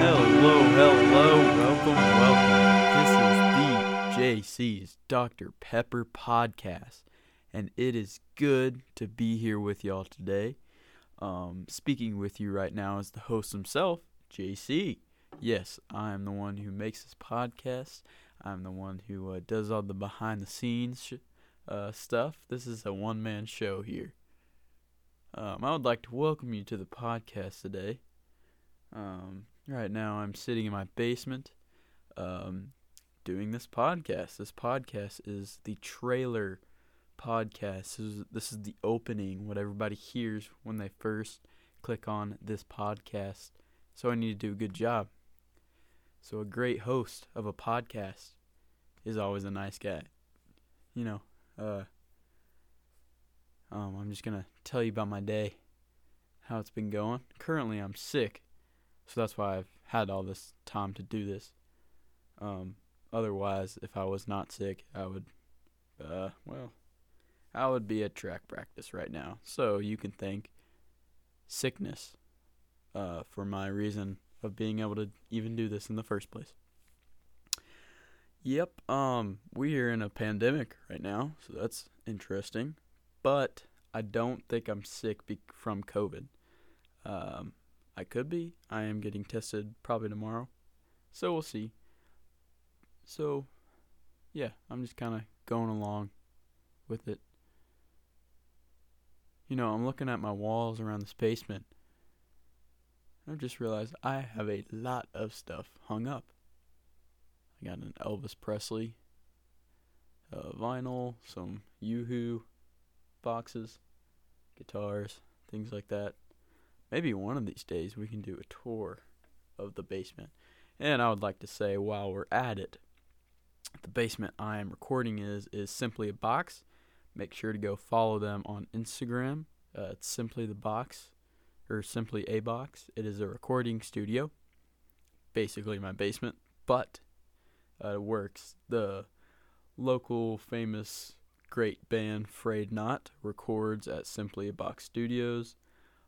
Hello, hello, welcome, welcome. This is the JC's Dr. Pepper podcast, and it is good to be here with y'all today. Um, speaking with you right now is the host himself, JC. Yes, I am the one who makes this podcast. I'm the one who uh, does all the behind the scenes sh- uh, stuff. This is a one man show here. Um, I would like to welcome you to the podcast today. Um, right now, I'm sitting in my basement um, doing this podcast. This podcast is the trailer podcast. This is, this is the opening, what everybody hears when they first click on this podcast. So I need to do a good job. So, a great host of a podcast is always a nice guy. You know, uh, um, I'm just gonna tell you about my day, how it's been going. Currently, I'm sick, so that's why I've had all this time to do this. Um, otherwise, if I was not sick, I would, uh, well, I would be at track practice right now. So you can thank sickness, uh, for my reason of being able to even do this in the first place. Yep, um, we are in a pandemic right now, so that's interesting but I don't think I'm sick be- from COVID. Um, I could be. I am getting tested probably tomorrow, so we'll see. So, yeah, I'm just kind of going along with it. You know, I'm looking at my walls around this basement. I've just realized I have a lot of stuff hung up. I got an Elvis Presley uh, vinyl, some Yoo-Hoo, boxes, guitars, things like that. Maybe one of these days we can do a tour of the basement. And I would like to say while we're at it, the basement I am recording is is simply a box. Make sure to go follow them on Instagram. Uh, it's simply the box or simply a box. It is a recording studio, basically my basement, but uh, it works. The local famous great band Frayed Not records at Simply a Box Studios,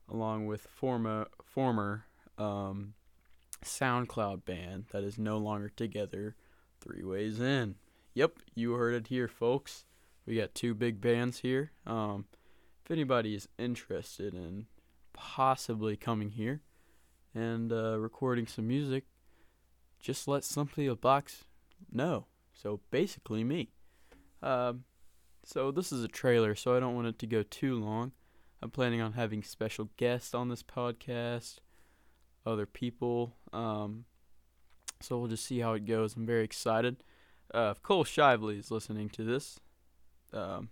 along with former former um, SoundCloud band that is no longer together, Three Ways In. Yep, you heard it here, folks. We got two big bands here. Um, if anybody is interested in possibly coming here and uh, recording some music, just let Simply a Box know. So basically, me. Um, so this is a trailer, so I don't want it to go too long. I'm planning on having special guests on this podcast, other people. Um, so we'll just see how it goes. I'm very excited. Uh, if Cole Shively is listening to this, um,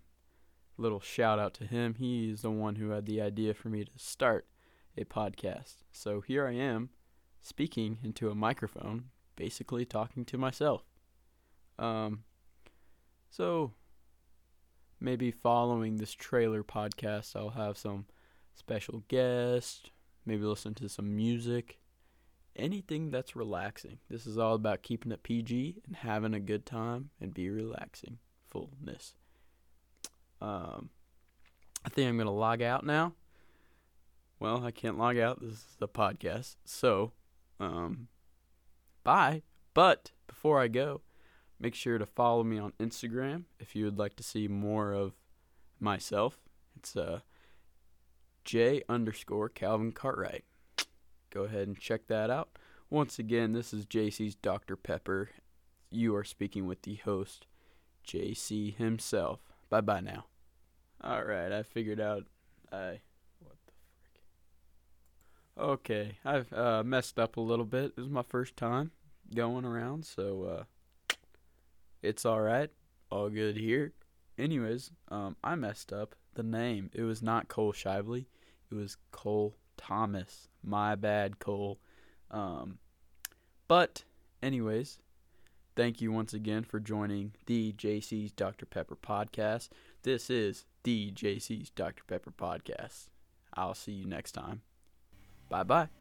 little shout out to him. He's the one who had the idea for me to start a podcast. So here I am, speaking into a microphone, basically talking to myself. Um, so maybe following this trailer podcast, I'll have some special guests, maybe listen to some music, anything that's relaxing. This is all about keeping it PG and having a good time and be relaxing. Fullness. Um, I think I'm going to log out now. Well, I can't log out. This is the podcast. So, um, bye. But before I go, Make sure to follow me on Instagram if you would like to see more of myself. It's uh, J underscore Calvin Cartwright. Go ahead and check that out. Once again, this is JC's Dr. Pepper. You are speaking with the host, JC himself. Bye bye now. Alright, I figured out I. What the frick? Okay, I've uh, messed up a little bit. This is my first time going around, so uh, it's all right. All good here. Anyways, um, I messed up the name. It was not Cole Shively. It was Cole Thomas. My bad, Cole. Um, but, anyways, thank you once again for joining the JC's Dr. Pepper podcast. This is the JC's Dr. Pepper podcast. I'll see you next time. Bye bye.